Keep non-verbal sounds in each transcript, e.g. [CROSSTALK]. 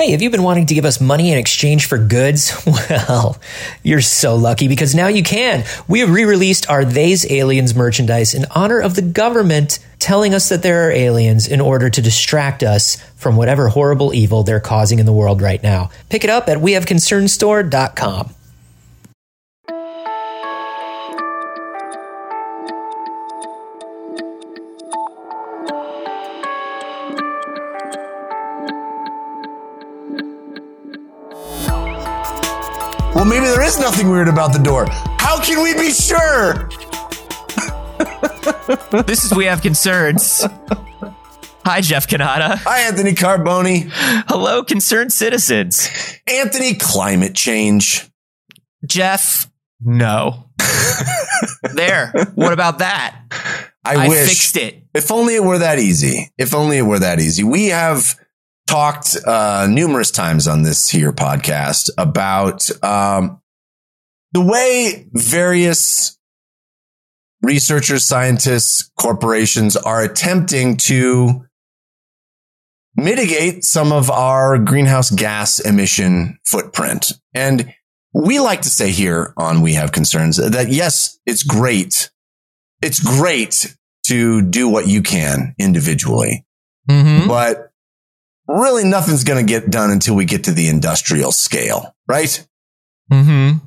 Hey, have you been wanting to give us money in exchange for goods? [LAUGHS] Well, you're so lucky because now you can. We have re-released our They's Aliens merchandise in honor of the government telling us that there are aliens in order to distract us from whatever horrible evil they're causing in the world right now. Pick it up at wehaveconcernstore.com. Well, maybe there is nothing weird about the door. How can we be sure? This is We Have Concerns. Hi, Jeff Cannata. Hi, Anthony Carboni. Hello, concerned citizens. Anthony, climate change. Jeff, no. there. What about that? I, I wish. fixed it. If only it were that easy. If only it were that easy. We have talked uh, numerous times on this here podcast about um, the way various researchers, scientists, corporations are attempting to mitigate some of our greenhouse gas emission footprint. And we like to say here on We Have Concerns that yes, it's great. It's great to do what you can individually, Mm-hmm. but really nothing's going to get done until we get to the industrial scale, right? Mm-hmm.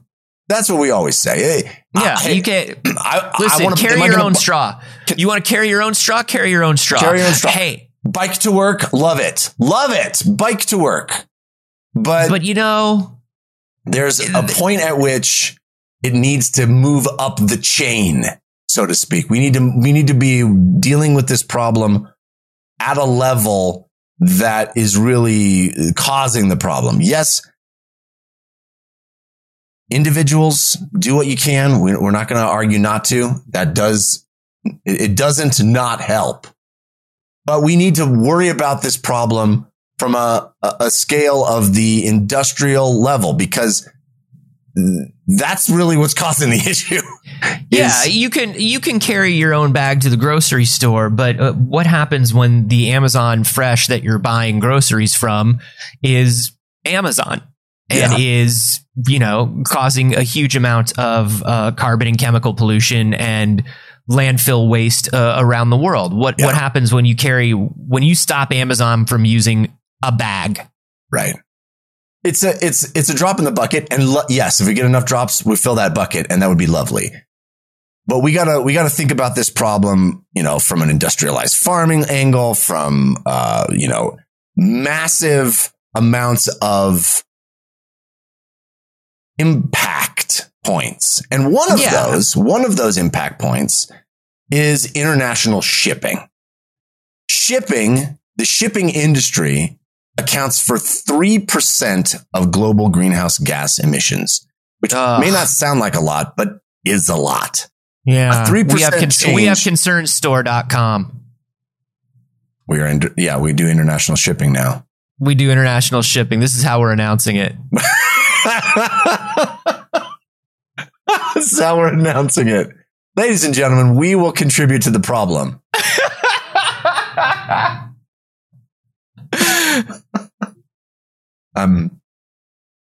That's what we always say. Hey, Yeah, I- you can't. [CLEARS THROAT] I, I wanna- carry your gonna own straw. You want to carry your own straw? Carry your own straw. Carry your own straw. Hey, Bike to work, love it. Love it. Bike to work. But, but you know, there's a point at which it needs to move up the chain, so to speak. We need to we need to be dealing with this problem at a level that is really causing the problem. Yes, individuals do what you can. We- We're not going to argue not to. That does it doesn't not help. But we need to worry about this problem from a, a scale of the industrial level because that's really what's causing the [LAUGHS] issue. yeah, you can you can carry your own bag to the grocery store, but uh, what happens when the Amazon Fresh that you're buying groceries from is Amazon and Yeah. is you know causing a huge amount of uh, carbon and chemical pollution and landfill waste uh, around the world? What Yeah. what happens when you carry when you stop Amazon from using a bag? Right. It's a it's it's a drop in the bucket, and lo- yes, if we get enough drops, we fill that bucket, and that would be lovely. But we gotta we gotta think about this problem, you know, from an industrialized farming angle, from uh, you know, massive amounts of impact points, and one of Yeah. those one of those impact points is international shipping. Shipping, the shipping industry accounts for 3% of global greenhouse gas emissions, which Ugh. may not sound like a lot, but is a lot. Yeah, A 3% we have con- we have concernstore.com. We are in, yeah, we do international shipping now. We do international shipping. This is how we're announcing it. [LAUGHS] That's how we're announcing it. Ladies and gentlemen, we will contribute to the problem. [LAUGHS] [LAUGHS] um,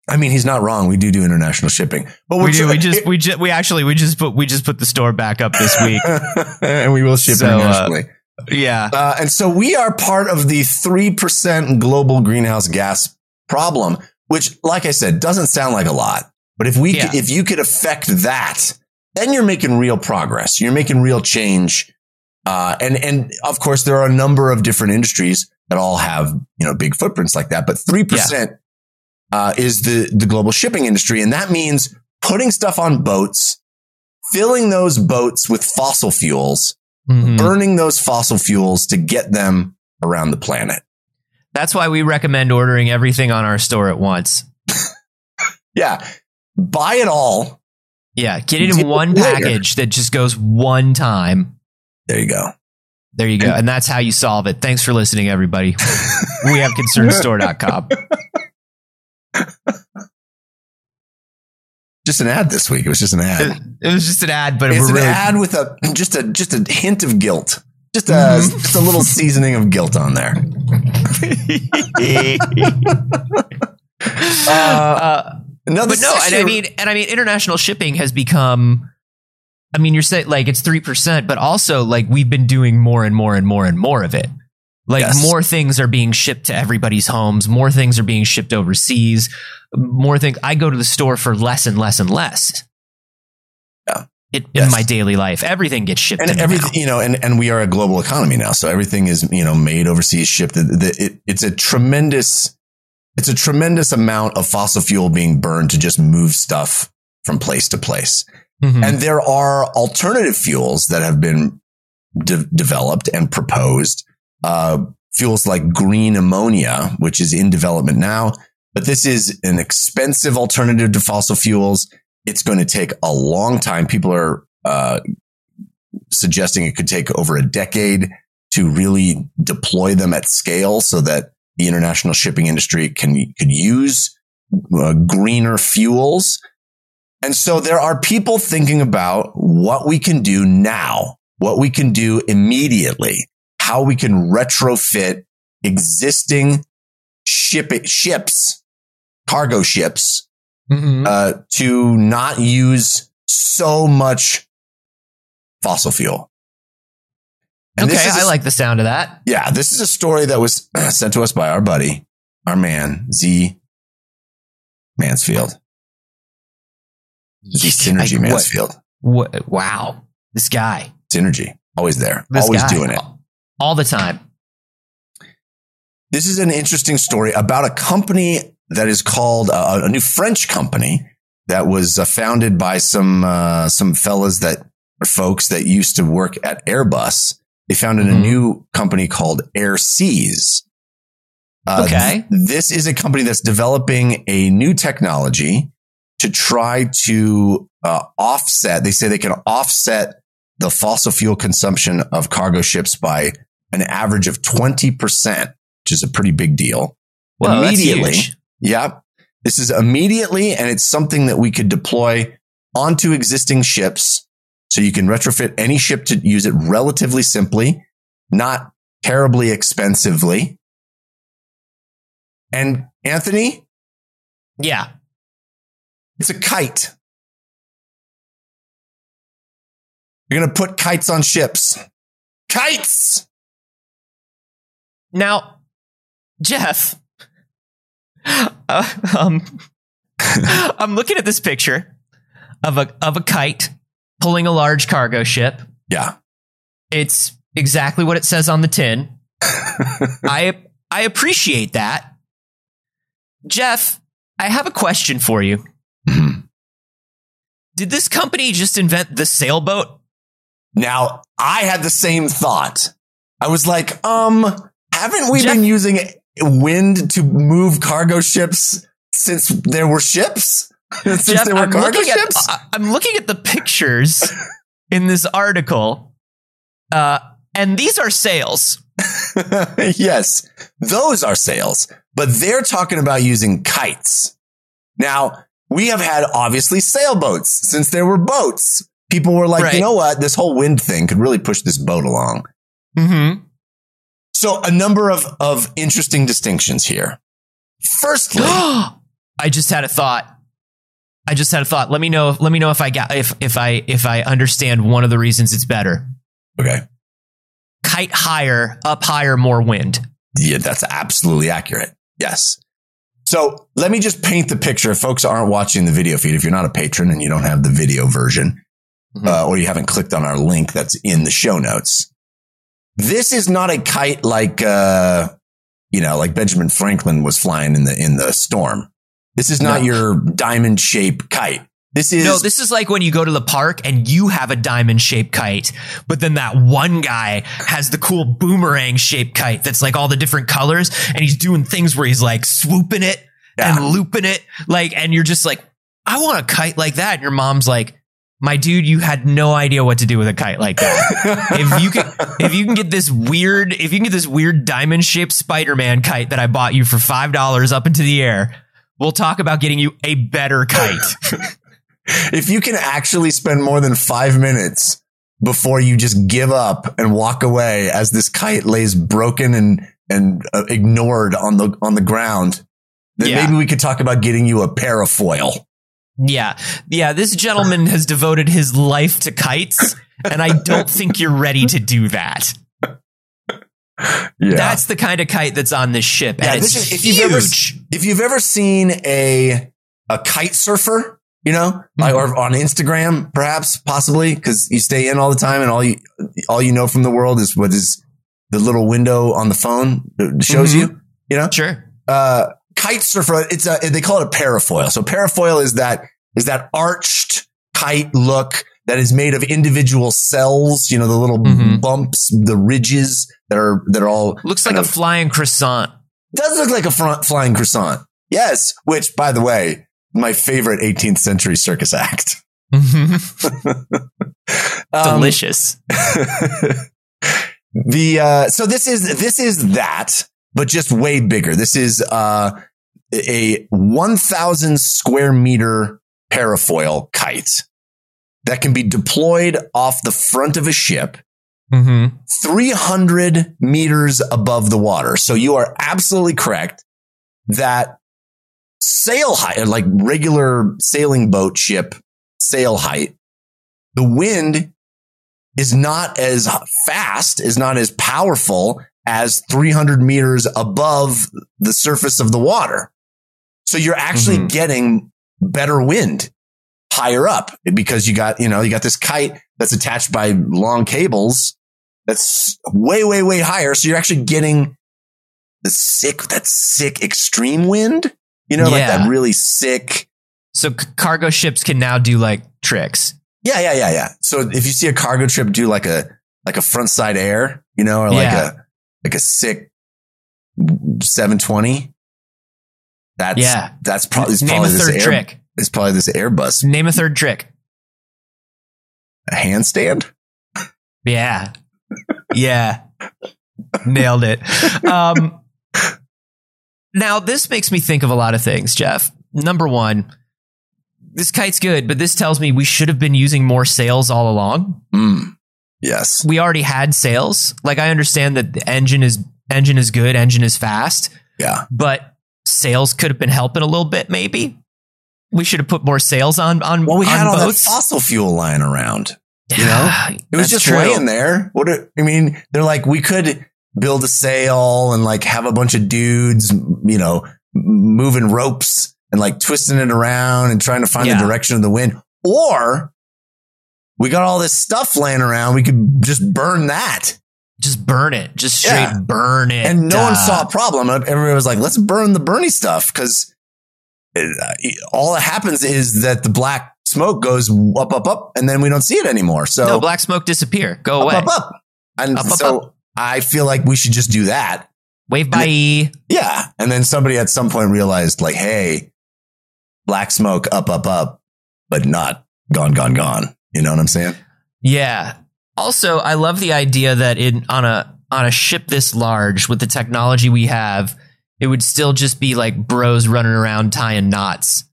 I mean, he's not wrong. We do do international shipping, but we do. We just [LAUGHS] we just we actually we just put we just put the store back up this week. [LAUGHS] and we will ship So, uh, internationally. yeah. Uh, and so we are part of the 3% global greenhouse gas problem, which, like I said, doesn't sound like a lot. But if we, Yeah. could, if you could affect that, then you're making real progress. You're making real change. Uh, and, and of course, there are a number of different industries that all have, you know, big footprints like that. But 3%, uh, is the, the global shipping industry. And that means putting stuff on boats, filling those boats with fossil fuels, Mhm. burning those fossil fuels to get them around the planet. That's why we recommend ordering everything on our store at once. [LAUGHS] Yeah. Buy it all. Yeah, get it in one package that just goes one time. There you go. There you go. And that's how you solve it. Thanks for listening, everybody. we have concernstore.com. [LAUGHS] Just an ad this week. It was just an ad. It, it was just an ad, but It's an really ad with a just a just a hint of guilt. Just a, mm-hmm. just a little seasoning of guilt on there. [LAUGHS] uh, uh, no, but no, and I mean, and I mean, international shipping has become. I mean, you're saying like it's three percent, but also like we've been doing more and more and more and more of it. Like yes. more things are being shipped to everybody's homes. More things are being shipped overseas. More things. I go to the store for less and less and less. Yeah. It, yes. In my daily life, everything gets shipped. And everything, you know, and, and we are a global economy now. So everything is, you know, made overseas, shipped. It, it, it's a tremendous, it's a tremendous amount of fossil fuel being burned to just move stuff from place to place. Mm-hmm. And there are alternative fuels that have been de- developed and proposed uh, fuels like green ammonia, which is in development now. But this is an expensive alternative to fossil fuels. It's going to take a long time. People are uh, suggesting it could take over a decade to really deploy them at scale so that the international shipping industry can could use uh, greener fuels. And so there are people thinking about what we can do now, what we can do immediately how we can retrofit existing ship ships, cargo ships, mm-hmm. uh, to not use so much fossil fuel. And okay, I like the sound of that. Yeah, this is a story that was [CLEARS THROAT] sent to us by our buddy, our man, Z Mansfield. Synergy Mansfield. What, what, wow, this guy. Synergy, always there, this always guy. doing it all the time. This is an interesting story about a company that is called uh, a new French company that was uh, founded by some uh, some fellas that are folks that used to work at Airbus. They founded mm-hmm. a new company called Airseas. Uh, okay, th- this is a company that's developing a new technology to try to uh, offset. They say they can offset the fossil fuel consumption of cargo ships by an average of 20%, which is a pretty big deal. Well, immediately. Yeah. This is immediately, and it's something that we could deploy onto existing ships. So you can retrofit any ship to use it relatively simply, not terribly expensively. And Anthony? Yeah. It's a kite. You're going to put kites on ships. Kites! Now, Jeff, [LAUGHS] uh, um, [LAUGHS] I'm looking at this picture of a of a kite pulling a large cargo ship. Yeah, it's exactly what it says on the tin. [LAUGHS] I I appreciate that, Jeff. I have a question for you. Did this company just invent the sailboat? Now, I had the same thought. I was like, um, haven't we Jeff- been using wind to move cargo ships since there were ships? [LAUGHS] since Jeff, there were I'm cargo ships? At, I'm looking at the pictures [LAUGHS] in this article, uh, and these are sails. [LAUGHS] yes, those are sails, but they're talking about using kites. Now, we have had obviously sailboats since there were boats. People were like, right. you know what? This whole wind thing could really push this boat along. Mm-hmm. So a number of, of interesting distinctions here. Firstly, [GASPS] I just had a thought. I just had a thought. Let me know. Let me know if I got if if I if I understand one of the reasons it's better. Okay. Kite higher, up higher, more wind. Yeah, that's absolutely accurate. Yes. So let me just paint the picture. If folks aren't watching the video feed, if you're not a patron and you don't have the video version, mm-hmm. uh, or you haven't clicked on our link that's in the show notes, this is not a kite like, uh, you know, like Benjamin Franklin was flying in the, in the storm. This is not no. your diamond shaped kite. This is no. This is like when you go to the park and you have a diamond shaped kite, but then that one guy has the cool boomerang shaped kite that's like all the different colors, and he's doing things where he's like swooping it yeah. and looping it, like, and you're just like, I want a kite like that. And your mom's like, my dude, you had no idea what to do with a kite like that. [LAUGHS] if you can, if you can get this weird, if you can get this weird diamond shaped Spider Man kite that I bought you for five dollars up into the air, we'll talk about getting you a better kite. [LAUGHS] if you can actually spend more than five minutes before you just give up and walk away as this kite lays broken and and uh, ignored on the on the ground. Then Yeah. maybe we could talk about getting you a parafoil. Yeah. Yeah. This gentleman has devoted his life to kites, and I don't think you're ready to do that. Yeah. That's the kind of kite that's on this ship. Yeah, and this it's is- if you've ever- huge. if you've ever seen a a kite surfer, you know, like, or on Instagram, perhaps, possibly, because you stay in all the time and all you all you know from the world is what is the little window on the phone that shows Mhm. you. You know, Sure. uh, kite surfer. It's a they call it a parafoil. So parafoil is that is that arched kite look that is made of individual cells. You know, the little Mhm. bumps, the ridges that are that are all Looks like kind a flying croissant. does look like a front flying croissant. Yes, which by the way, my favorite 18th century circus act. [LAUGHS] Um, Delicious. the uh, so this is this is that, but just way bigger. This is uh, a 1,000 square meter parafoil kite that can be deployed off the front of a ship Mm-hmm. 300 meters above the water. So you are absolutely correct that sail height, like regular sailing boat ship sail height, the wind is not as fast, is not as powerful as 300 meters above the surface of the water. So you're actually Mhm. getting better wind higher up because you got, you know, you got this kite that's attached by long cables that's way, way, way higher. So you're actually getting the sick, that sick extreme wind, you know, like Yeah. that really sick. So c- cargo ships can now do like tricks. Yeah. Yeah. Yeah. Yeah. So if you see a cargo trip do like a, like a front side air, you know, or like Yeah. a, like a sick 720. That's, Yeah. that's probably, it's Name probably a this third air, trick. it's probably this Airbus Name a third trick. a handstand. Yeah. Yeah. Nailed it. Um, [LAUGHS] now, this makes me think of a lot of things, Jeff. Number one, this kite's good, but this tells me we should have been using more sails all along. Mm. Yes. We already had sails. Like I understand that the engine is engine is good, engine is fast, Yeah. but sails could have been helping a little bit. Maybe we should have put more sails on on, Well, we on had all boats. that fossil fuel lying around. you know? It was That's just true. laying there. What? do- I mean, they're like, we could build a sail and like have a bunch of dudes, you know, moving ropes and like twisting it around and trying to find Yeah. the direction of the wind. Or we got all this stuff laying around. We could just burn that. Just burn it. Just straight Yeah. burn it. And no one Uh, saw a problem. Everybody was like, let's burn the Bernie stuff because all that happens is that the black smoke goes up, up, up, and then we don't see it anymore. So no black smoke disappear. Go up, away. up, up. And Up, up, so I feel like we should just do that. Wave bye. Yeah. And then somebody at some point realized, like, hey, black smoke up, up, up, but not gone, gone, gone. You know what I'm saying? Yeah. Also, I love the idea that in on a on a ship this large with the technology we have, it would still just be like bros running around tying knots.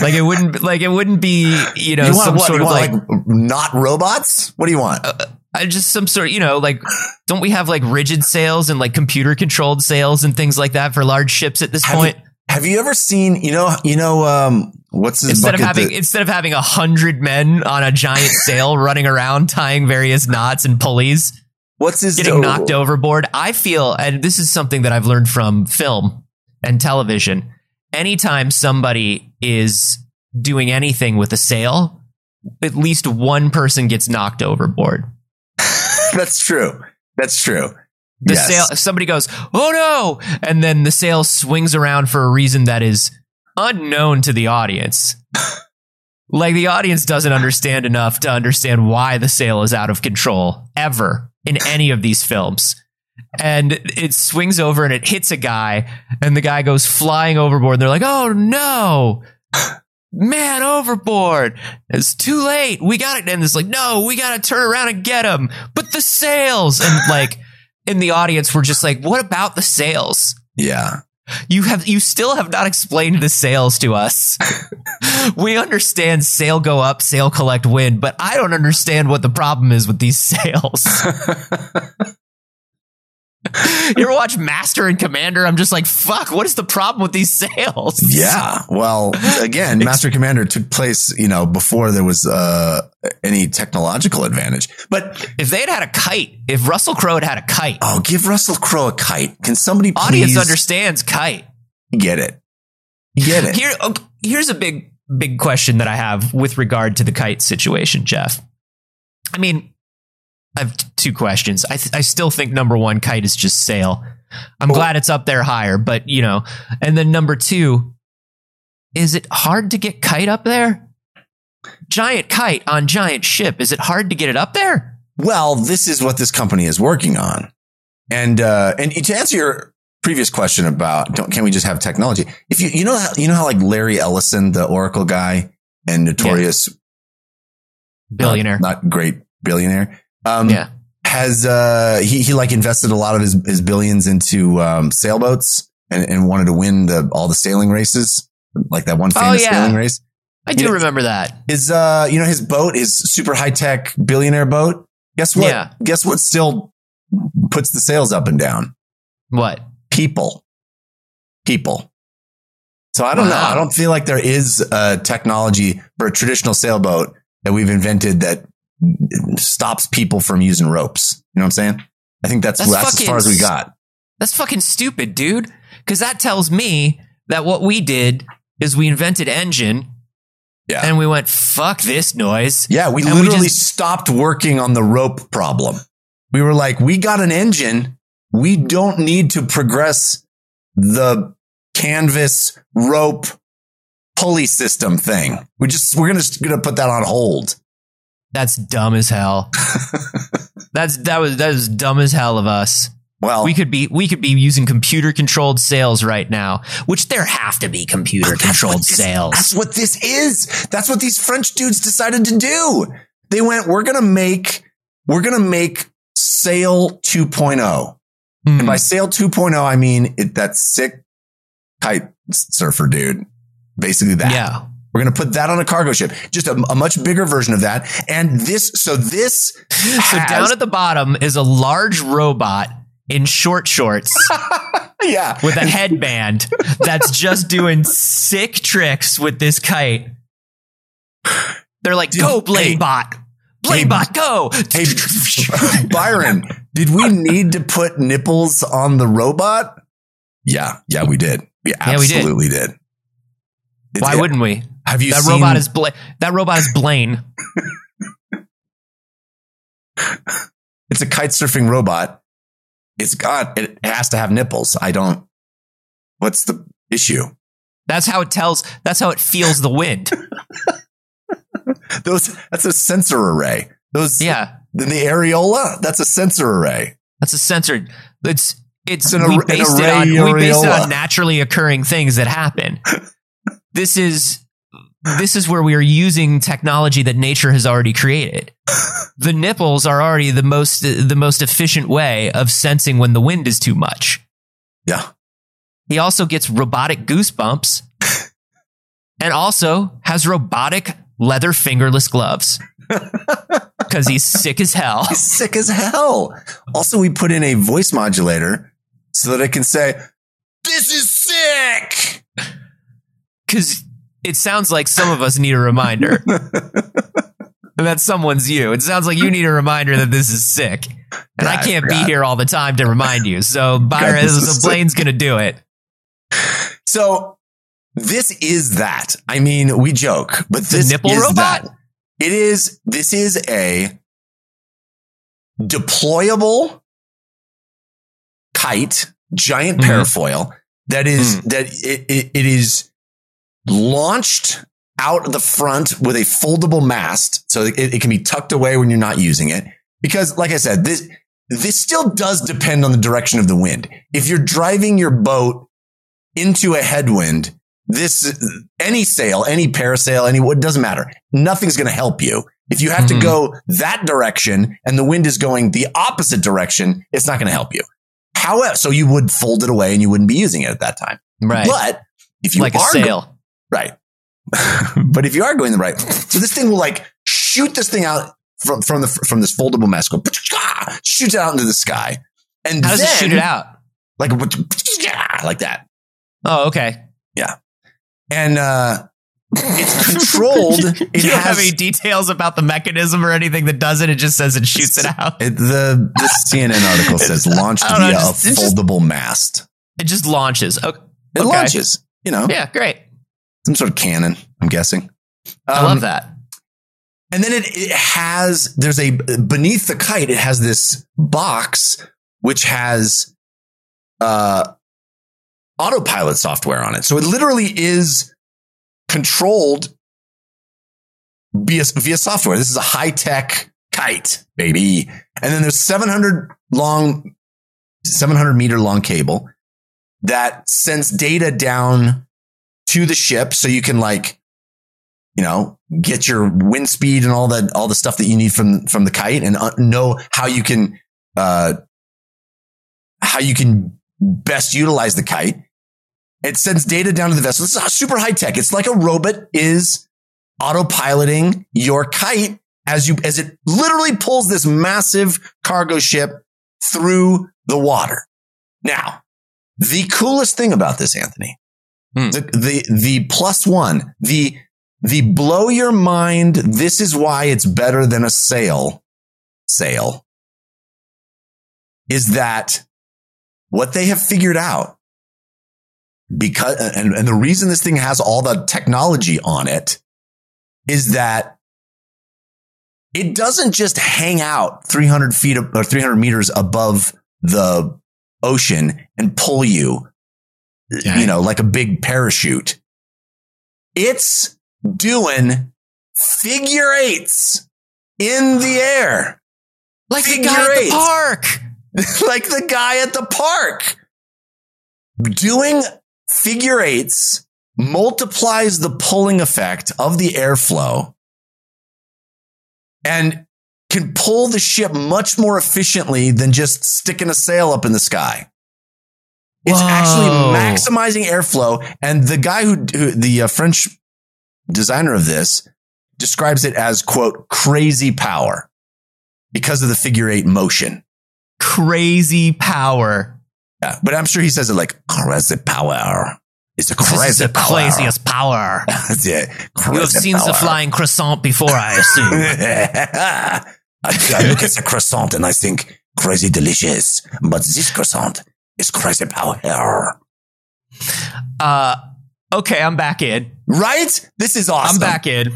like it wouldn't like it wouldn't be you know you some what? sort You of like, like, not robots? What do you want? Uh, I just some sort you know like don't we have like rigid sails and like computer controlled sails and things like that for large ships at this Have point? Have you ever seen, you know, you know, um, what's this instead of having that- instead of having a hundred men on a giant sail running around tying various knots and pulleys. what's his getting knocked overboard. I feel, and this is something that I've learned from film and television. Anytime somebody is doing anything with a sail, at least one person gets knocked overboard. That's true. That's true. The Yes. sail, if somebody goes, oh no, and then the sail swings around for a reason that is unknown to the audience. [LAUGHS] like the audience doesn't understand enough to understand why the sail is out of control ever in any of these films. And it swings over and it hits a guy, and the guy goes flying overboard. And they're like, oh no, man, overboard. It's too late. We got it. And it's like, no, we got to turn around and get him. But the sails. And [LAUGHS] like, in the audience, we're just like, what about the sails? Yeah. You have you still have not explained the sails to us. [LAUGHS] we understand sail go up, sail collect wind, but I don't understand what the problem is with these sails. [LAUGHS] you ever watch Master and Commander? I'm just like, fuck, what is the problem with these sails? Yeah. Well, again, Master Commander took place, you know, before there was uh, any technological advantage. But If they had had a kite, if Russell Crowe had had a kite, oh, give Russell Crowe a kite. Can somebody please audience understands kite. get it? Get it? Here, okay, here's a big, big question that I have with regard to the kite situation, Jeff. I mean, I have t- two questions. I, th- I still think number one, kite is just sail. I'm glad it's up there higher, but you know, and then number two, is it hard to get kite up there? Giant kite on giant ship. Is it hard to get it up there? Well, this is what this company is working on. And uh, and to answer your previous question about don't, can we just have technology? If you you know how, you know how like Larry Ellison, the Oracle guy and notorious Billionaire. not, not great billionaire, um, yeah. has uh, he he like invested a lot of his his billions into um, sailboats and, and wanted to win the all the sailing races, like that one famous yeah. sailing race. I do Yeah. remember that. His uh, you know, his boat, his super high tech billionaire boat. Guess what? Yeah. Guess what? Still puts the sails up and down. What? People, people. So I don't know. I don't feel like there is a technology for a traditional sailboat that we've invented that stops people from using ropes. You know what I'm saying? I think that's That's that's, as far as we got. That's fucking stupid, dude. Because that tells me that what we did is we invented engine Yeah. and we went, fuck this noise. Yeah, we And we literally just- stopped working on the rope problem. We were like, we got an engine. We don't need to progress the canvas rope pulley system thing. We just we're gonna gonna put that on hold. That's dumb as hell. [LAUGHS] That's that was that was dumb as hell of us. Well, We could be we could be using computer controlled sails right now, which there have to be computer controlled sails. That's what this is. That's what these French dudes decided to do. They went, we're gonna make we're gonna make sail 2.0. Hmm. And by sail 2.0, I mean it, that sick kite surfer dude. Basically that. yeah. We're going to put that on a cargo ship, just a, a much bigger version of that. And this, so this, [LAUGHS] So down at the bottom is a large robot in short shorts [LAUGHS] yeah, with a headband that's just doing sick tricks with this kite. They're like, Dude, go Bladebot. hey, Bladebot, go. Hey, [LAUGHS] Byron, did we need to put nipples on the robot? Yeah, yeah, we did. We Yeah, we did. absolutely did. Why wouldn't we? Have you seen That seen, robot is Bla- that robot is Blaine. [LAUGHS] It's a kite surfing robot. It's got. It has to have nipples. I don't. What's the issue? That's how it tells. That's how it feels the wind. [LAUGHS] Those. That's a sensor array. Those. Yeah, The, the areola. That's a sensor array. that's a censored. It's it's It's an we ar- an based it on we based it on naturally occurring things that happen. [LAUGHS] this is this is where we are using technology that nature has already created. [LAUGHS] The nipples are already the most the most efficient way of sensing when the wind is too much. Yeah. He also gets robotic goosebumps [LAUGHS] and also has robotic leather fingerless gloves [LAUGHS] because he's sick as hell. He's sick as hell. Also, we put in a voice modulator so that it can say, "This is sick." Because it sounds like some of us need a reminder. [LAUGHS] and that someone's you. It sounds like you need a reminder that this is sick. And Yeah, I I can't be here all the time to remind you. So [LAUGHS] Byron, this is so Blaine's going to do it. So this is that. I mean, we joke, but The this nipple is robot? that. It is. This is a deployable kite, giant Mhm. parafoil that is that it, it, it is launched out the front with a foldable mast, so it, it can be tucked away when you're not using it. Because, like I said, this this still does depend on the direction of the wind. If you're driving your boat into a headwind, this any sail, any parasail, any what doesn't matter. Nothing's going to help you. If you have Mhm. to go that direction and the wind is going the opposite direction, it's not going to help you. However, so you would fold it away and you wouldn't be using it at that time. Right. But if you like a are go- sail. Right. [LAUGHS] but if you are going the right, so this thing will like shoot this thing out from from the from this foldable mast, go [LAUGHS] shoots it out into the sky, and How does then, it shoot it out? Like [LAUGHS] like that, Oh, okay. Yeah. And uh, it's controlled. you it don't have any details about the mechanism or anything that does it. It just says it shoots it out. it, the the CNN article says launched know, via just- a it just- foldable mast. It just launches. Oh, It okay. launches. You know, Yeah, great. Some sort of cannon. I'm guessing. I Um, love that. And then it, it has, there's a, beneath the kite, it has this box which has, uh, autopilot software on it. So it literally is controlled via, via software. This is a high tech kite, baby. And then there's 700 long, 700 meter long cable that sends data down to the ship so you can like, you know, get your wind speed and all that, all the stuff that you need from, from the kite and uh, know how you can, uh, how you can best utilize the kite. It sends data down to the vessel. Is super high tech. It's like a robot is autopiloting your kite as you, as it literally pulls this massive cargo ship through the water. Now, the coolest thing about this, Anthony, Hmm. the, the, the plus one, the, the blow your mind. This is why it's better than a sail sail is that what they have figured out because, and, and the reason this thing has all the technology on it is that it doesn't just hang out 300 feet or 300 meters above the ocean and pull you, Okay. you know, like a big parachute. It's doing figure eights in the air, Like the figure guy at the park. [LAUGHS] like the guy at the park. Doing figure eights multiplies the pulling effect of the airflow and can pull the ship much more efficiently than just sticking a sail up in the sky. It's Whoa. actually maximizing airflow. And the guy who, who the uh, French designer of this describes it as quote, crazy power because of the figure eight motion. Crazy power. Yeah, but I'm sure he says it like crazy power. It's a crazy This is the power. craziest power. [LAUGHS] That's it. You have Crazy seen the flying croissant before, I assume. [LAUGHS] I, I look at the croissant and I think crazy delicious, but this croissant is crazy power. uh, okay, I'm back in. Right? This is awesome. I'm back in.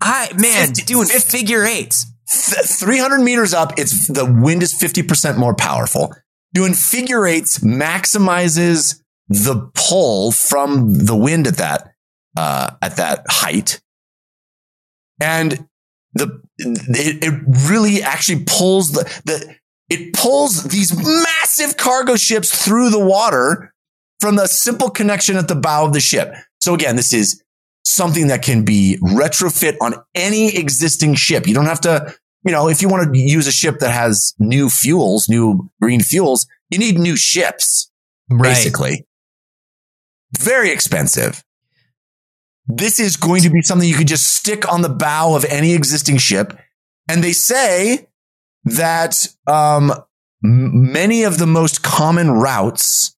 I man, 50 doing 50 figure eights. Th- 300 meters up, it's the wind is 50% more powerful. Doing figure eights maximizes the pull from the wind at that uh, at that height, and the it, it really actually pulls the the it pulls these massive cargo ships through the water from the simple connection at the bow of the ship. So again, this is something that can be retrofit on any existing ship. You don't have to, you know, if you want to use a ship that has new fuels, new green fuels, you need new ships, basically. Very expensive. This is going to be something you could just stick on the bow of any existing ship. And they say that um, many of the most common routes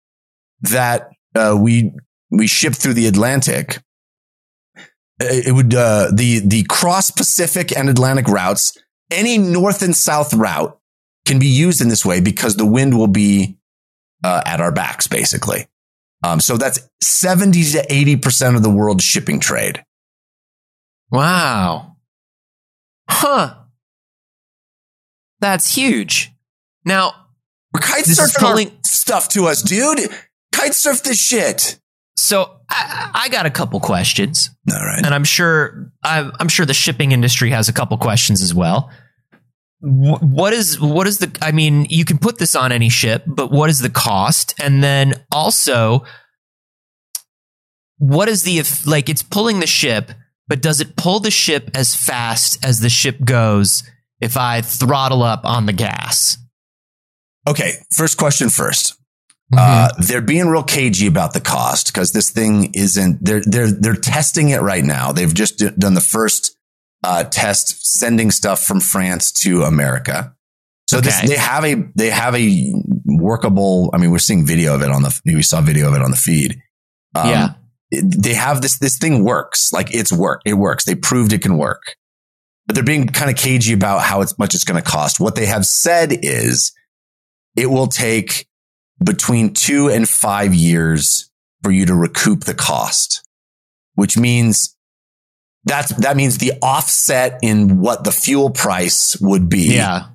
that uh, we we ship through the Atlantic, it would uh, the the cross Pacific and Atlantic routes. Any north and south route can be used in this way because the wind will be uh, at our backs, basically. Um, so that's seventy to eighty percent of the world's shipping trade. Wow. Huh. That's huge. Now, Kite This is surfing pulling- stuff to us, dude. Kite surf this shit. so I, I got a couple questions, All right. and I'm sure I'm, I'm sure the shipping industry has a couple questions as well. Wh- What is what is the? I mean, you can put this on any ship, but what is the cost? And then also, what is the if like it's pulling the ship, but does it pull the ship as fast as the ship goes if I throttle up on the gas? okay, first question 1st Mm-hmm. Uh, they're being real cagey about the cost because this thing isn't. They're they're they're testing it right now. They've just d- done the first uh, test, sending stuff from France to America. So this, they have a they have a workable. I mean, we're seeing video of it on the. We saw video of it on the feed. Um, Yeah. they have this. This thing works. Like it's work. It works. They proved it can work. But they're being kind of cagey about how it's much it's going to cost. What they have said is it will take between two and five years for you to recoup the cost, which means that's, that means the offset in what the fuel price would be yeah.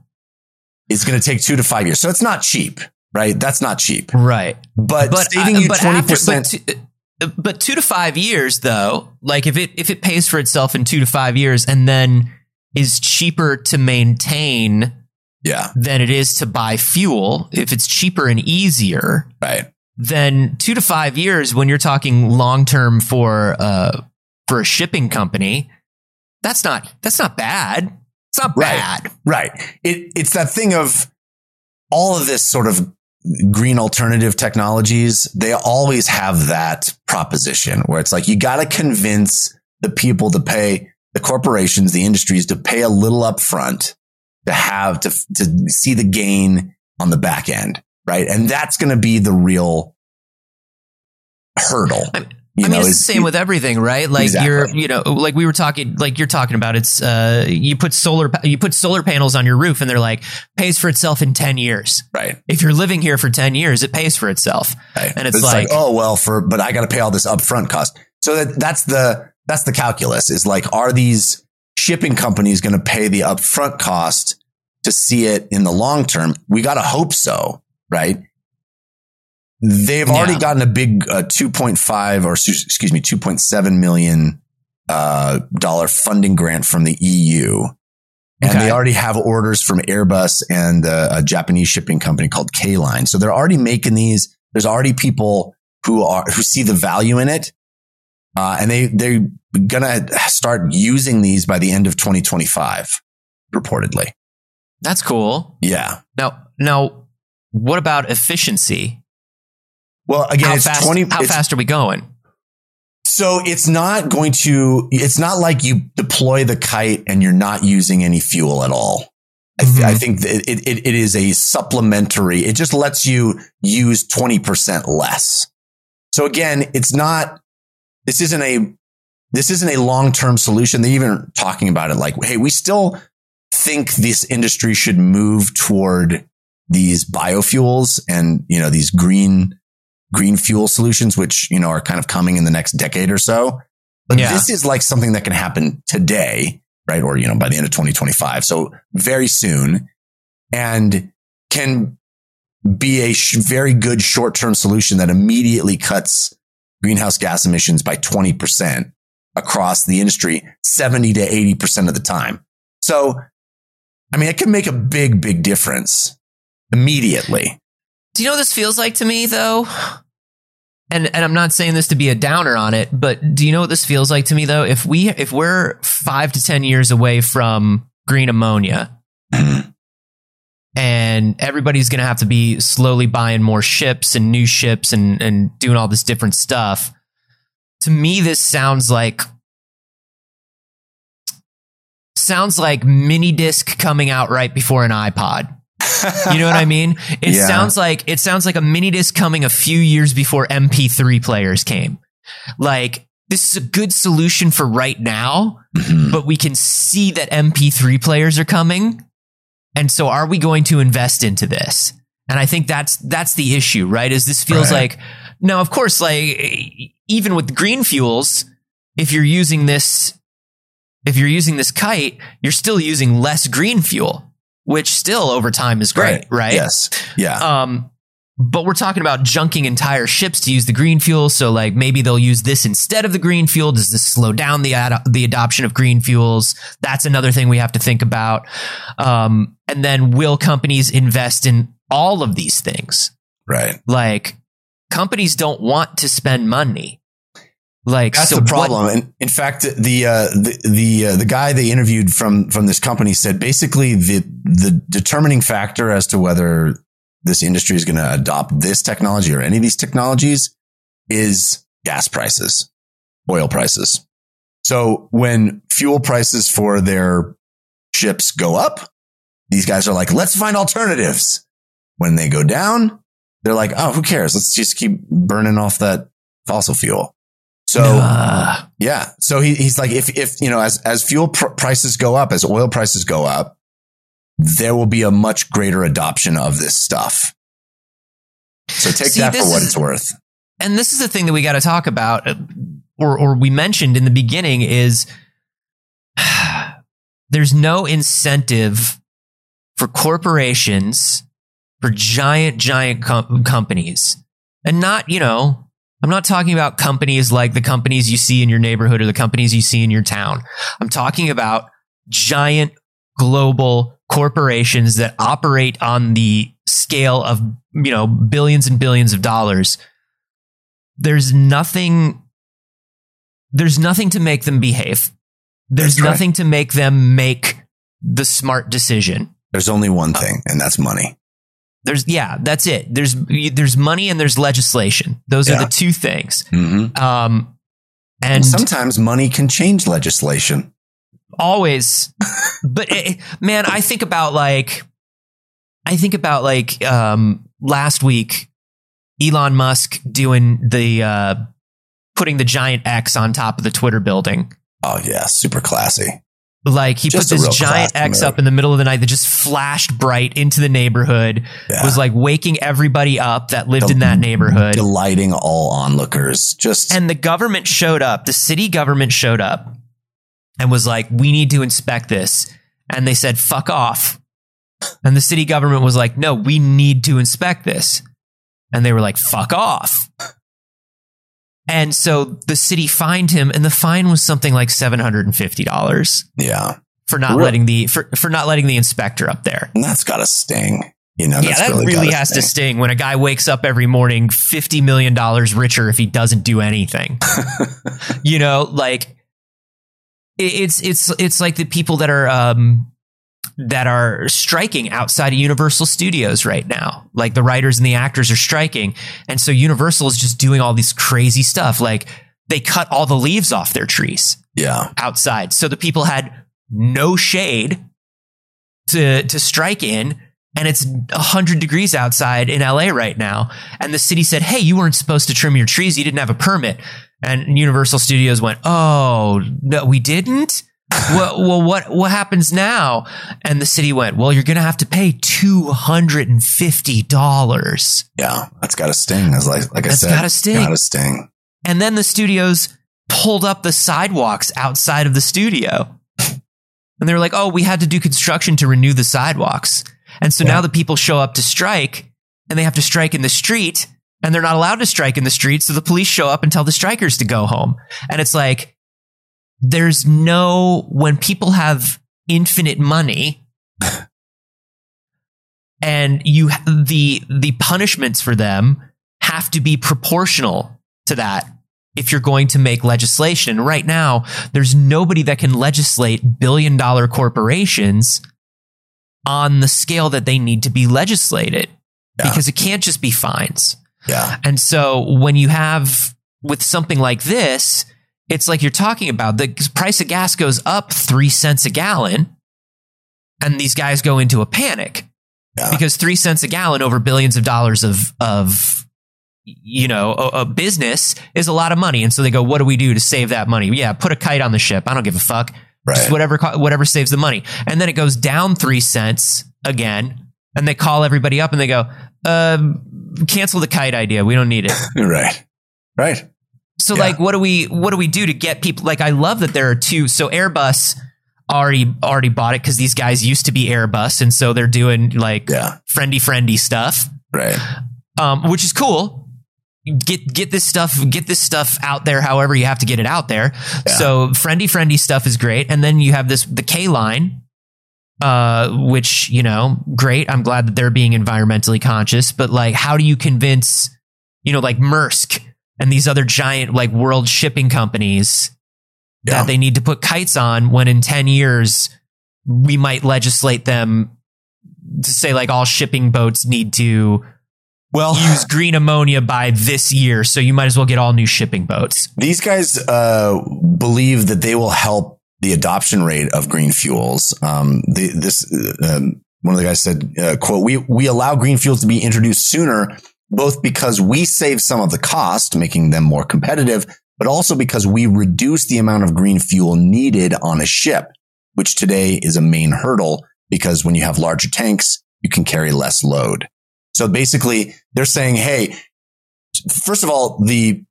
is going to take two to five years. So it's not cheap, right? That's not cheap, Right. but, But saving I- you but 20%. after- but, two, but two to five years, though, like if it if it pays for itself in two to five years, and then is cheaper to maintain yeah, than it is to buy fuel, if it's cheaper and easier, right. then two to five years when you're talking long term for uh for a shipping company, that's not that's not bad. It's not Right. bad. Right. It, it's that thing of all of this sort of green alternative technologies. They always have that proposition where it's like, you got to convince the people to pay the corporations, the industries to pay a little upfront to have to, to see the gain on the back end. Right. And that's going to be the real hurdle. I- you I mean, know, it's is- the same with everything, right? Like Exactly. you're, you know, like we were talking, like you're talking about. It's uh, you put solar, you put solar panels on your roof, and they're like pays for itself in ten years. right. If you're living here for ten years, it pays for itself. Right. And it's But like- oh well, for but I got to pay all this upfront cost. So that that's the that's the calculus. Is like, are these shipping companies going to pay the upfront cost to see it in the long term? We got to hope so, right? They've already gotten a big uh, 2.5 or excuse me, 2.7 million uh, dollar funding grant from the EU. And Okay. they already have orders from Airbus and uh, a Japanese shipping company called K Line. So they're already making these. There's already people who are who see the value in it, uh, and they they're gonna start using these by the end of 2025, reportedly. That's cool. Yeah. Now, now, what about efficiency? Well, again, how it's fast? 20. how it's- fast are we going? So it's not going to. It's not like you deploy the kite and you're not using any fuel at all. I, th- Mhm. I think that it, it, it is a supplementary. It just lets you use 20% less. So again, it's not, this isn't a, this isn't a long-term solution. They're even talking about it like, Hey, we still think this industry should move toward these biofuels and, you know, these green, green fuel solutions, which, you know, are kind of coming in the next decade or so. But Yeah. this is like something that can happen today, right? Or, you know, by the end of 2025. So very soon and can be a sh- very good short term solution that immediately cuts greenhouse gas emissions by 20% across the industry, 70 to 80% of the time. So, I mean, it can make a big, big difference immediately. Do you know what this feels like to me though? And and I'm not saying this to be a downer on it, but do you know what this feels like to me though? If we if we're 5 to 10 years away from green ammonia mm-hmm. And everybody's going to have to be slowly buying more ships and new ships and and doing all this different stuff. To me this sounds like sounds like mini disc coming out right before an iPod. You know what I mean? [LAUGHS] It Yeah. sounds like it sounds like a mini disc coming a few years before MP3 players came. Like this is a good solution for right now, Mhm. but we can see that MP3 players are coming. And so are we going to invest into this? And I think that's that's the issue, right? Is this feels Right. like now of course like even with green fuels, if you're using this if you're using this kite, you're still using less green fuel, which still over time is great, right? Yes. Yeah. Um, but we're talking about junking entire ships to use the green fuel. So like maybe they'll use this instead of the green fuel. Does this slow down the ad- the adoption of green fuels? That's another thing we have to think about. Um, and then will companies invest in all of these things? right. Like companies don't want to spend money. Like That's so the what- problem. and in fact, the uh, the the uh, the guy they interviewed from from this company said basically the the determining factor as to whether this industry is going to adopt this technology or any of these technologies is gas prices, oil prices. So when fuel prices for their ships go up, these guys are like, let's find alternatives. When they go down, they're like, oh, who cares? Let's just keep burning off that fossil fuel. So Uh, yeah. So he, he's like, if, if, you know, as, as fuel pr- prices go up, as oil prices go up, there will be a much greater adoption of this stuff. So take See, that for what is- it's worth. and this is the thing that we got to talk about, or or we mentioned in the beginning is [SIGHS] there's no incentive for corporations for giant giant com- companies, and not you know. I'm not talking about companies like the companies you see in your neighborhood or the companies you see in your town. I'm talking about giant global corporations that operate on the scale of, you know, billions and billions of dollars. There's nothing there's nothing to make them behave. There's right. nothing to make them make the smart decision. There's only one thing, and that's money. There's yeah, that's it. There's there's money and there's legislation. Those Yeah. are the two things. Mm-hmm. Um And and sometimes money can change legislation. Always but it, man i think about like i think about like um last week elon musk doing the uh putting the giant x on top of the twitter building Oh yeah, super classy. like he Just put this giant x move. up in the middle of the night that just flashed bright into the neighborhood Yeah. was like waking everybody up that lived in that neighborhood delighting all onlookers. Just And the government showed up, the city government showed up and was like, we need to inspect this. And they said, fuck off. And the city government was like, no, we need to inspect this. And they were like, fuck off. And so the city fined him, and the fine was something like $750 yeah, for not Really? letting the for, for not letting the inspector up there. and that's got to sting. You know, yeah, that really, gotta has to sting. sting when a guy wakes up every morning $50 million richer if he doesn't do anything. [LAUGHS] you know, like it's it's it's like the people that are um that are striking outside of Universal Studios right now. Like the writers and the actors are striking. And so Universal is just doing all this crazy stuff. Like they cut all the leaves off their trees Yeah, outside. So the people had no shade to to strike in. And it's 100 degrees outside in LA right now. And the city said, Hey, you weren't supposed to trim your trees. You didn't have a permit. And Universal Studios went, Oh, no, we didn't? well, [LAUGHS] well, what, what happens now? And the city went, Well, you're going to have to pay $250. yeah, that's got to sting. As like like I That's said, gotta sting. Got to sting. And then the studios pulled up the sidewalks outside of the studio. And they were like, oh, we had to do construction to renew the sidewalks. And so Yeah. now the people show up to strike and they have to strike in the street and they're not allowed to strike in the streets. So the police show up and tell the strikers to go home. And it's like, there's no, when people have infinite money [LAUGHS] and you, the, the punishments for them have to be proportional to that if you're going to make legislation. Right now, there's nobody that can legislate billion dollar corporations on the scale that they need to be legislated Yeah. because it can't just be fines. Yeah, And so when you have with something like this, it's like you're talking about the price of gas goes up three cents a gallon, and these guys go into a panic Yeah. because three cents a gallon over billions of dollars of of you know a, a business is a lot of money, and so they go, "What do we do to save that money? Yeah, put a kite on the ship. I don't give a fuck. right. Just whatever whatever saves the money." And then it goes down three cents again, and they call everybody up and they go, um, "Cancel the kite idea. We don't need it." [LAUGHS] right, right. So Yeah. like what do we what do we do to get people like I love that there are two so Airbus already already bought it cuz these guys used to be Airbus and so they're doing like Yeah, friendly friendly stuff right. um which is cool get get this stuff get this stuff out there however you have to get it out there Yeah. so friendly friendly stuff is great and then you have this the K line uh which you know great I'm glad that they're being environmentally conscious but like how do you convince you know like Maersk and these other giant like world shipping companies Yeah. that they need to put kites on when in 10 years we might legislate them to say like all shipping boats need to Well, use green ammonia by this year, so you might as well get all new shipping boats. these guys uh, believe that they will help the adoption rate of green fuels. Um, the, this um, one of the guys said, uh, "quote We we allow green fuels to be introduced sooner, both because we save some of the cost, making them more competitive, but also because we reduce the amount of green fuel needed on a ship, which today is a main hurdle because when you have larger tanks, you can carry less load." So basically, they're saying, "Hey." First of all, the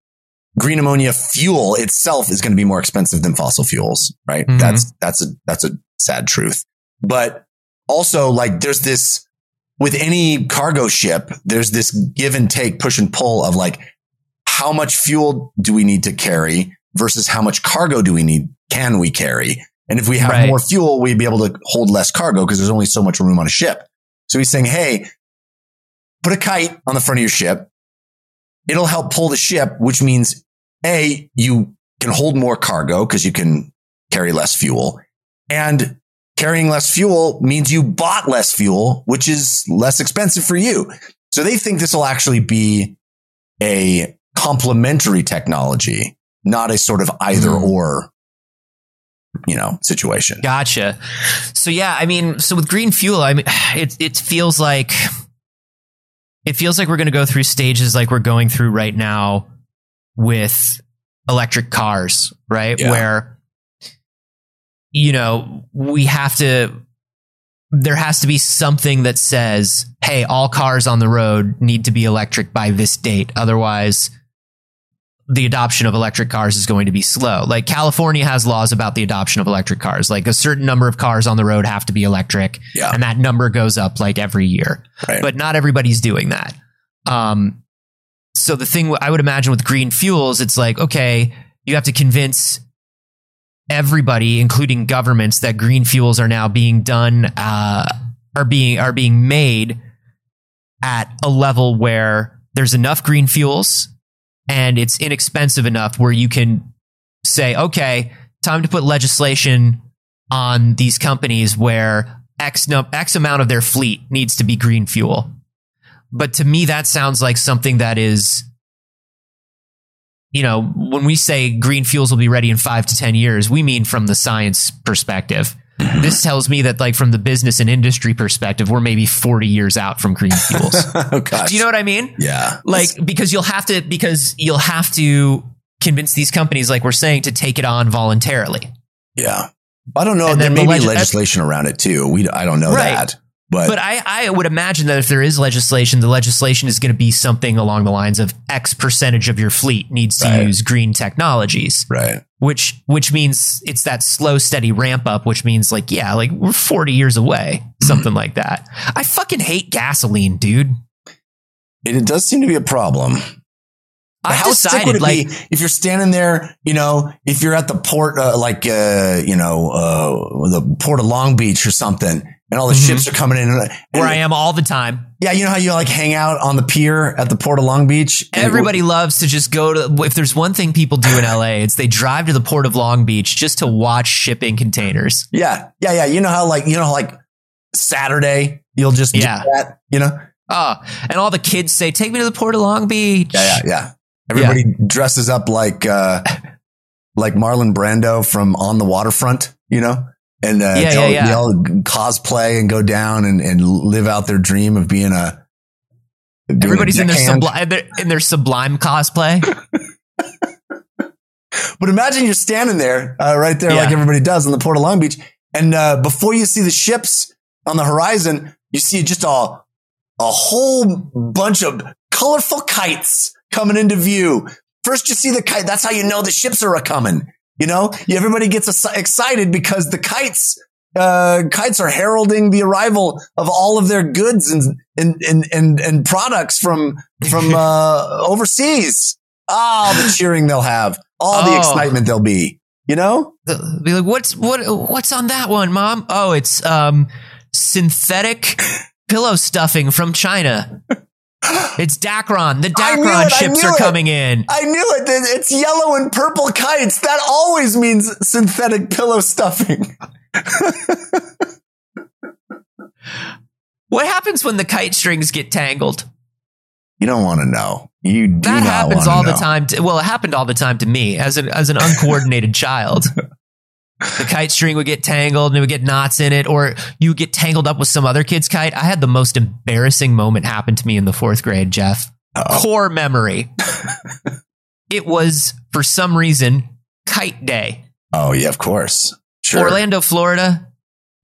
green ammonia fuel itself is going to be more expensive than fossil fuels, right? Mhm. That's, that's a, that's a sad truth. But also like there's this with any cargo ship, there's this give and take, push and pull of like, how much fuel do we need to carry versus how much cargo do we need? Can we carry? And if we have Right. more fuel, we'd be able to hold less cargo because there's only so much room on a ship. So he's saying, Hey, put a kite on the front of your ship. It'll help pull the ship, which means A, you can hold more cargo because you can carry less fuel. And carrying less fuel means you bought less fuel, which is less expensive for you. So they think this will actually be a complementary technology, not a sort of either Hmm. or, you know, situation. Gotcha. So yeah, I mean, so with green fuel, I mean, [SIGHS] it it feels like it feels like we're going to go through stages like we're going through right now with electric cars, right? Yeah. Where you know, we have to there has to be something that says, "Hey, all cars on the road need to be electric by this date." Otherwise, the adoption of electric cars is going to be slow. Like California has laws about the adoption of electric cars. Like a certain number of cars on the road have to be electric, Yeah. and that number goes up like every year. Right. But not everybody's doing that. Um, so the thing I would imagine with green fuels, it's like okay, you have to convince everybody, including governments, that green fuels are now being done, uh, are being are being made at a level where there's enough green fuels and it's inexpensive enough where you can say, okay, time to put legislation on these companies where X, no, X amount of their fleet needs to be green fuel. But to me, that sounds like something that is, you know, when we say green fuels will be ready in five to 10 years, we mean from the science perspective. This tells me that, like, from the business and industry perspective, we're maybe 40 years out from green fuels. [LAUGHS] oh. Do you know what I mean? yeah. like because you'll have to because you'll have to convince these companies like we're saying to take it on voluntarily Yeah. I don't know. And There may the be legislation around it too. We, I don't know Right. that, but, but i i would imagine that if there is legislation the legislation is going to be something along the lines of x percentage of your fleet needs to Right. use green technologies right. which which means it's that slow steady ramp up which means like yeah like we're 40 years away something like that i fucking hate gasoline dude It, it does seem to be a problem. But i how sick would it like be if you're standing there, you know, if you're at the port, uh, like, uh, you know, uh, the port of Long Beach or something, and all the Mhm. ships are coming in. And, where i am all the time Yeah, you know how you like hang out on the pier at the port of Long Beach? Everybody loves to just go to. If there's one thing people do in LA, it's they drive to the port of Long Beach just to watch shipping containers. Yeah, yeah, yeah. You know how like, you know, like Saturday, you'll just Yeah. do that, you know? Oh, and all the kids say, "Take me to the port of Long Beach." Yeah, yeah, yeah. Everybody dresses up like uh like Marlon Brando from On the Waterfront, you know? And uh Yeah, they, all, yeah, yeah. all cosplay and go down and, and live out their dream of being a doing a Everybody's in their, deckhand. subli- in their sublime cosplay. [LAUGHS] But imagine you're standing there, uh, right there, like everybody does on the Port of Long Beach, and uh, before you see the ships on the horizon, you see just a a whole bunch of colorful kites coming into view. First, you see the kite. That's how you know the ships are a coming. You know, everybody gets excited because the kites. Uh, kites are heralding the arrival of all of their goods and and and and, and products from from [LAUGHS] uh, overseas. Ah, the cheering they'll have, all the Oh. excitement they'll be. You know, Be like, "What's what? What's on that one, Mom? Oh, it's um synthetic [LAUGHS] pillow stuffing from China. It's Dacron. The [GASPS] Dacron it, ships are it. coming in." I knew it. It's yellow and purple kites. That always means synthetic pillow stuffing. What happens when the kite strings get tangled? You don't want to know. You do That happens all the time. To, well, it happened all the time to me as an as an uncoordinated child. [LAUGHS] The kite string would get tangled and it would get knots in it, or you would get tangled up with some other kid's kite. I had the most embarrassing moment happen to me in the fourth grade, Jeff. Uh-oh. Core memory. [LAUGHS] it was, for some reason, kite day. Oh yeah, of course. Sure. Orlando, Florida,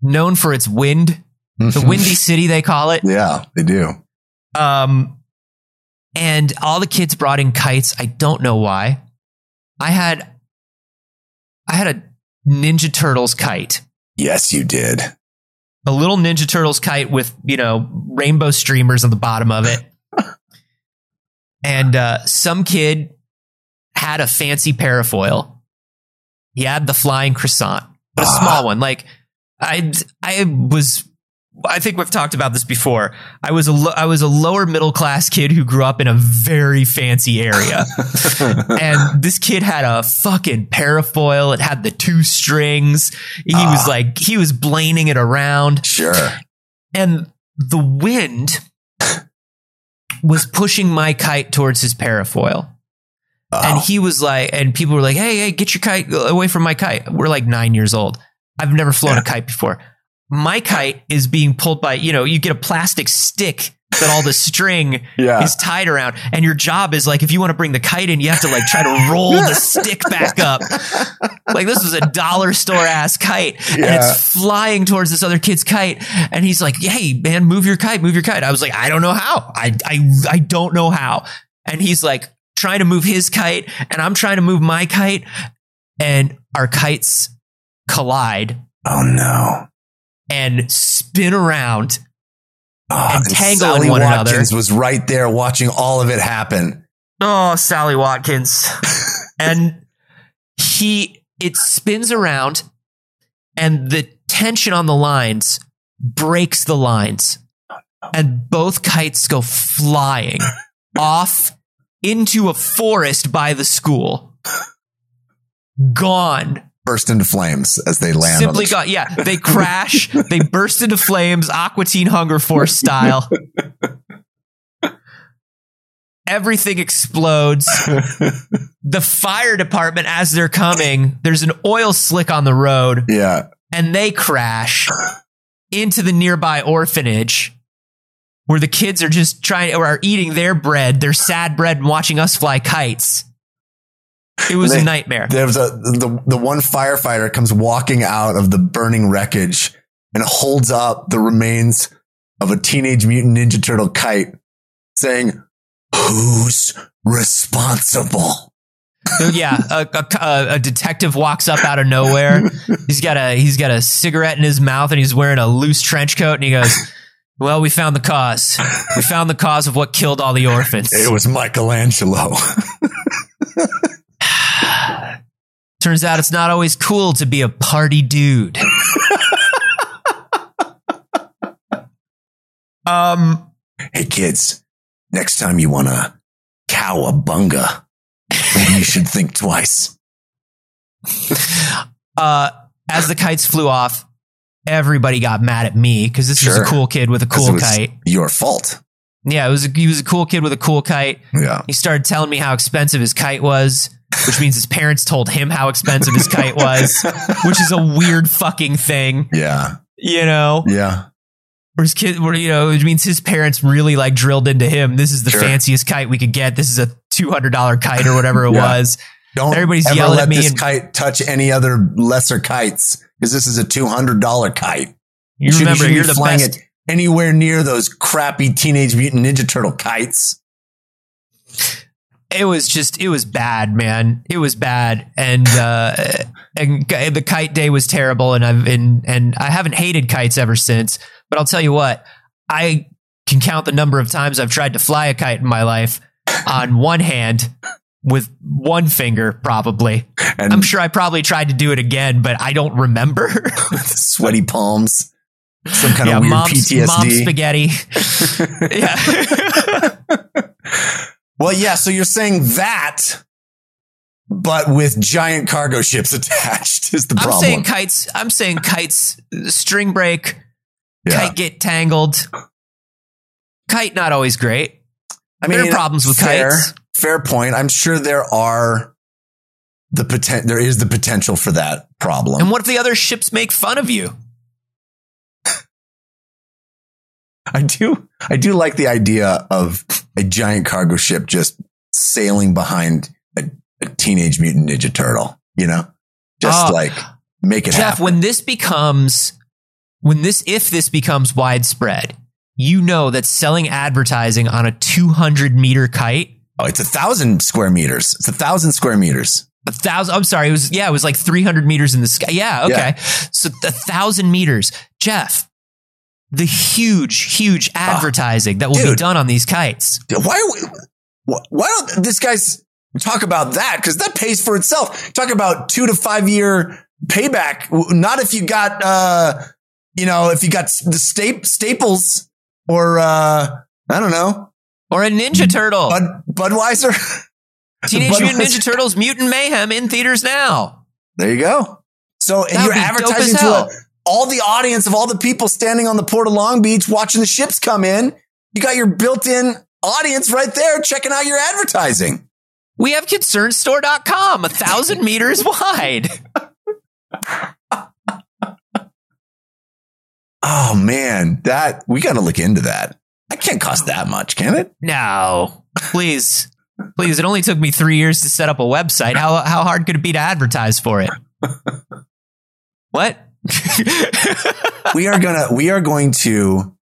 known for its wind, the windy city, they call it. yeah, they do. Um, and all the kids brought in kites. I don't know why. I had, I had a Ninja Turtles kite, Yes, you did. a little Ninja Turtles kite with you know rainbow streamers on the bottom of it, [LAUGHS] and uh, some kid had a fancy parafoil. He had the flying croissant, but a Ah. small one. Like I, I was. I think we've talked about this before. I was a lo- I was a lower middle class kid who grew up in a very fancy area, [LAUGHS] and this kid had a fucking parafoil. It had the two strings. He was Ah. like he was blaning it around, Sure. and the wind was pushing my kite towards his parafoil. And Oh, he was like, and people were like, hey, hey, get your kite away from my kite. We're like nine years old. I've never flown Yeah. a kite before. My kite is being pulled by, you know, you get a plastic stick that all the string [LAUGHS] yeah. is tied around. And your job is like, if you want to bring the kite in, you have to like try to roll the [LAUGHS] stick back up. Like this was a dollar store ass kite and it's flying towards this other kid's kite. And he's like, Hey man, move your kite, move your kite. I was like, I don't know how. I, I, I don't know how. And he's like trying to move his kite and I'm trying to move my kite and our kites collide oh no. And spin around. Oh, And tangle Sally in one Watkins another. was right there watching all of it happen. Oh, Sally Watkins. [LAUGHS] and he, it spins around and the tension on the lines breaks the lines and both kites go flying [LAUGHS] off into a forest by the school. Gone. Burst into flames as they land. Simply on the gone. Yeah. They crash. [LAUGHS] they burst into flames, Aqua Teen Hunger Force style. Everything explodes. [LAUGHS] the fire department as they're coming there's an oil slick on the road yeah. and they crash into the nearby orphanage where the kids are just trying or are eating their bread their sad bread and watching us fly kites it was They- a nightmare There was a the the one firefighter comes walking out of the burning wreckage and holds up the remains of a teenage mutant ninja turtle kite, saying, "Who's responsible?" So, yeah [LAUGHS] a, a, a detective walks up out of nowhere he's got a he's got a cigarette in his mouth and he's wearing a loose trench coat and he goes well we found the cause we found the cause of what killed all the orphans It was Michelangelo. [LAUGHS] Turns out it's not always cool to be a party dude. [LAUGHS] um, hey kids, next time you want to cowabunga, you should think twice. [LAUGHS] uh, as the kites flew off, everybody got mad at me because this was a cool kid with a cool it was kite. Your fault. Yeah, it was a, he was a cool kid with a cool kite. Yeah. He started telling me how expensive his kite was, which means his parents told him how expensive his kite was, which is a weird fucking thing, Yeah. you know. Yeah. Where his kid, you know, it means his parents really like drilled into him. This is the Sure. fanciest kite we could get. This is a two hundred dollar kite or whatever it Yeah. was. Don't Everybody's ever yelling let at me this and- kite touch any other lesser kites because this is a two hundred dollar kite. You shouldn't- remember, shouldn't you're be the flying best. it anywhere near those crappy Teenage Mutant Ninja Turtle kites. It was just, it was bad, man. It was bad, and uh, and the kite day was terrible, and I've and and I haven't hated kites ever since. But I'll tell you what, I can count the number of times I've tried to fly a kite in my life on one hand with one finger, probably. And I'm sure I probably tried to do it again, but I don't remember. [LAUGHS] sweaty palms, some kind yeah, of weird mom's, PTSD. mom's spaghetti. [LAUGHS] yeah. [LAUGHS] well, yeah. So you're saying that, but with giant cargo ships [LAUGHS] attached is the problem. I'm saying kites. I'm saying kites. String break. yeah. Kite get tangled. Kite not always great. I mean, There are problems with fair, kites. Fair point. I'm sure there are the poten- there is the potential for that problem. And what if the other ships make fun of you? I do I do like the idea of a giant cargo ship just sailing behind a, a teenage mutant ninja turtle, you know? Just Oh. like make it happen. Jeff, happen. when this becomes, when this, if this becomes widespread, you know that selling advertising on a 200 meter kite, oh, it's a thousand square meters. It's a thousand square meters. a thousand, I'm sorry, it was, yeah, it was like 300 meters in the sky. Yeah, okay. Yeah. So a thousand meters. Jeff, the huge, huge advertising that will be Ah, done on these kites. Why are we, why don't this guys talk about that? Cause that pays for itself. Talk about two to five year payback. Not if you got, uh, you know, if you got the sta- staples or, uh, I don't know, Or a Ninja Turtle. Bud, Budweiser. [LAUGHS] Teenage Budweiser. Mutant Ninja Turtles Mutant Mayhem in theaters now. There you go. So and you're be advertising to a, all the audience of all the people standing on the port of Long Beach watching the ships come in. You got your built-in audience right there checking out your advertising. We have concernstore.com, a thousand meters [LAUGHS] wide. Oh man, that we got to look into that. That can't cost that much, can it? No, please, please. It only took me three years to set up a website. How how hard could it be to advertise for it? [LAUGHS] What? [LAUGHS] we are gonna we are going to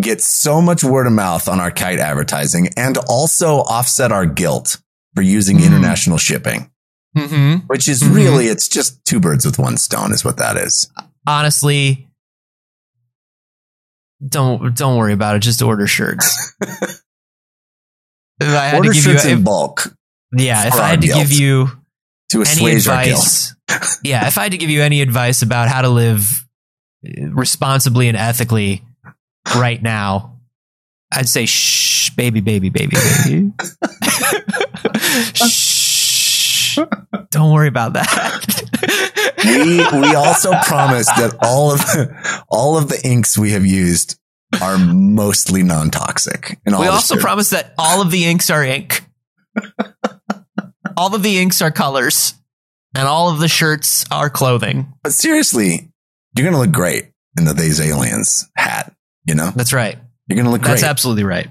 get so much word of mouth on our kite advertising and also offset our guilt for using Mm. international shipping, hmm which is Mhm. really it's just two birds with one stone, is what that is. Honestly, don't don't worry about it. Just order shirts. [LAUGHS] if I had Order to give shirts you, in if- bulk yeah, if I had to guilt. give you to assuage our guilt. yeah, if I had to give you any advice about how to live eh, responsibly and ethically right now, I'd say shh, baby, baby, baby, baby. [LAUGHS] [LAUGHS] shh. Don't worry about that. we we also promise that all of all of the inks we have used are mostly non-toxic. And we also shit. promise that all of the inks are ink. All of the inks are colors. And all of the shirts are clothing. But seriously, you're gonna look great in the These Aliens hat. You know, That's right. you're gonna look That's great. absolutely right.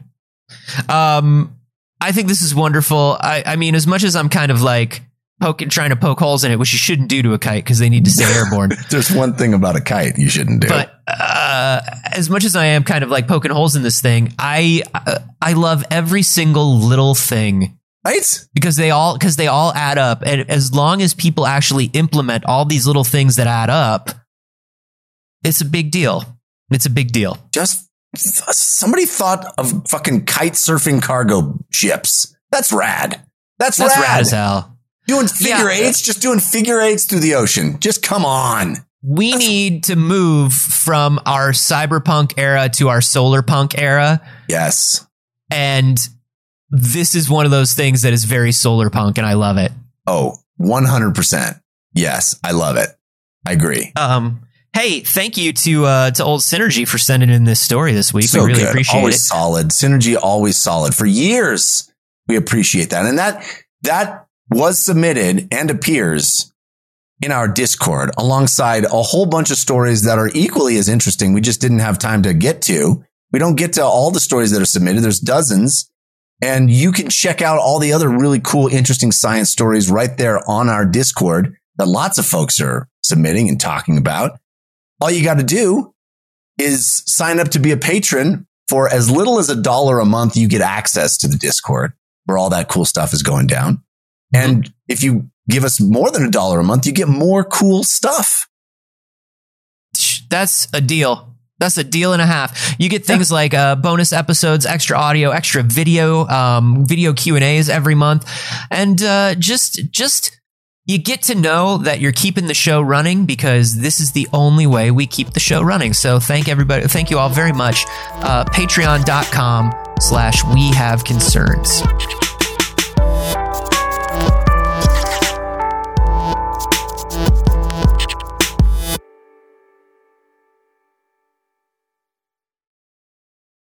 Um, I think this is wonderful. I, I mean, as much as I'm kind of like poking, trying to poke holes in it, which you shouldn't do to a kite because they need to stay [LAUGHS] airborne. There's one thing about a kite you shouldn't do. But uh, as much as I am kind of like poking holes in this thing, I uh, I love every single little thing right? because they all because they all add up, and as long as people actually implement all these little things that add up, it's a big deal. It's a big deal. Just somebody thought of fucking kite surfing cargo ships. That's rad. That's, That's rad. rad as hell. Doing figure Yeah. eights, just doing figure eights through the ocean. Just come on. We need to move from our cyberpunk era to our solar punk era. Yes. And this is one of those things that is very solar punk, and I love it. Oh, 100%. Yes, I love it. I agree. Um, hey, thank you to uh, to Old Synergy for sending in this story this week. so we really good. appreciate always it. solid. Synergy always solid. For years, we appreciate that. And that that was submitted and appears in our Discord alongside a whole bunch of stories that are equally as interesting. We just didn't have time to get to. We don't get to all the stories that are submitted. There's dozens. And you can check out all the other really cool, interesting science stories right there on our Discord that lots of folks are submitting and talking about. All you got to do is sign up to be a patron for as little as a dollar a month. You get access to the Discord where all that cool stuff is going down. Mm-hmm. And if you give us more than a dollar a month, you get more cool stuff. That's a deal. That's a deal and a half. You get things like uh, bonus episodes, extra audio, extra video, um, video Q and A's every month, and uh, just just you get to know that you're keeping the show running because this is the only way we keep the show running. So thank everybody, thank you all very much. Uh, Patreon.com slash We Have Concerns.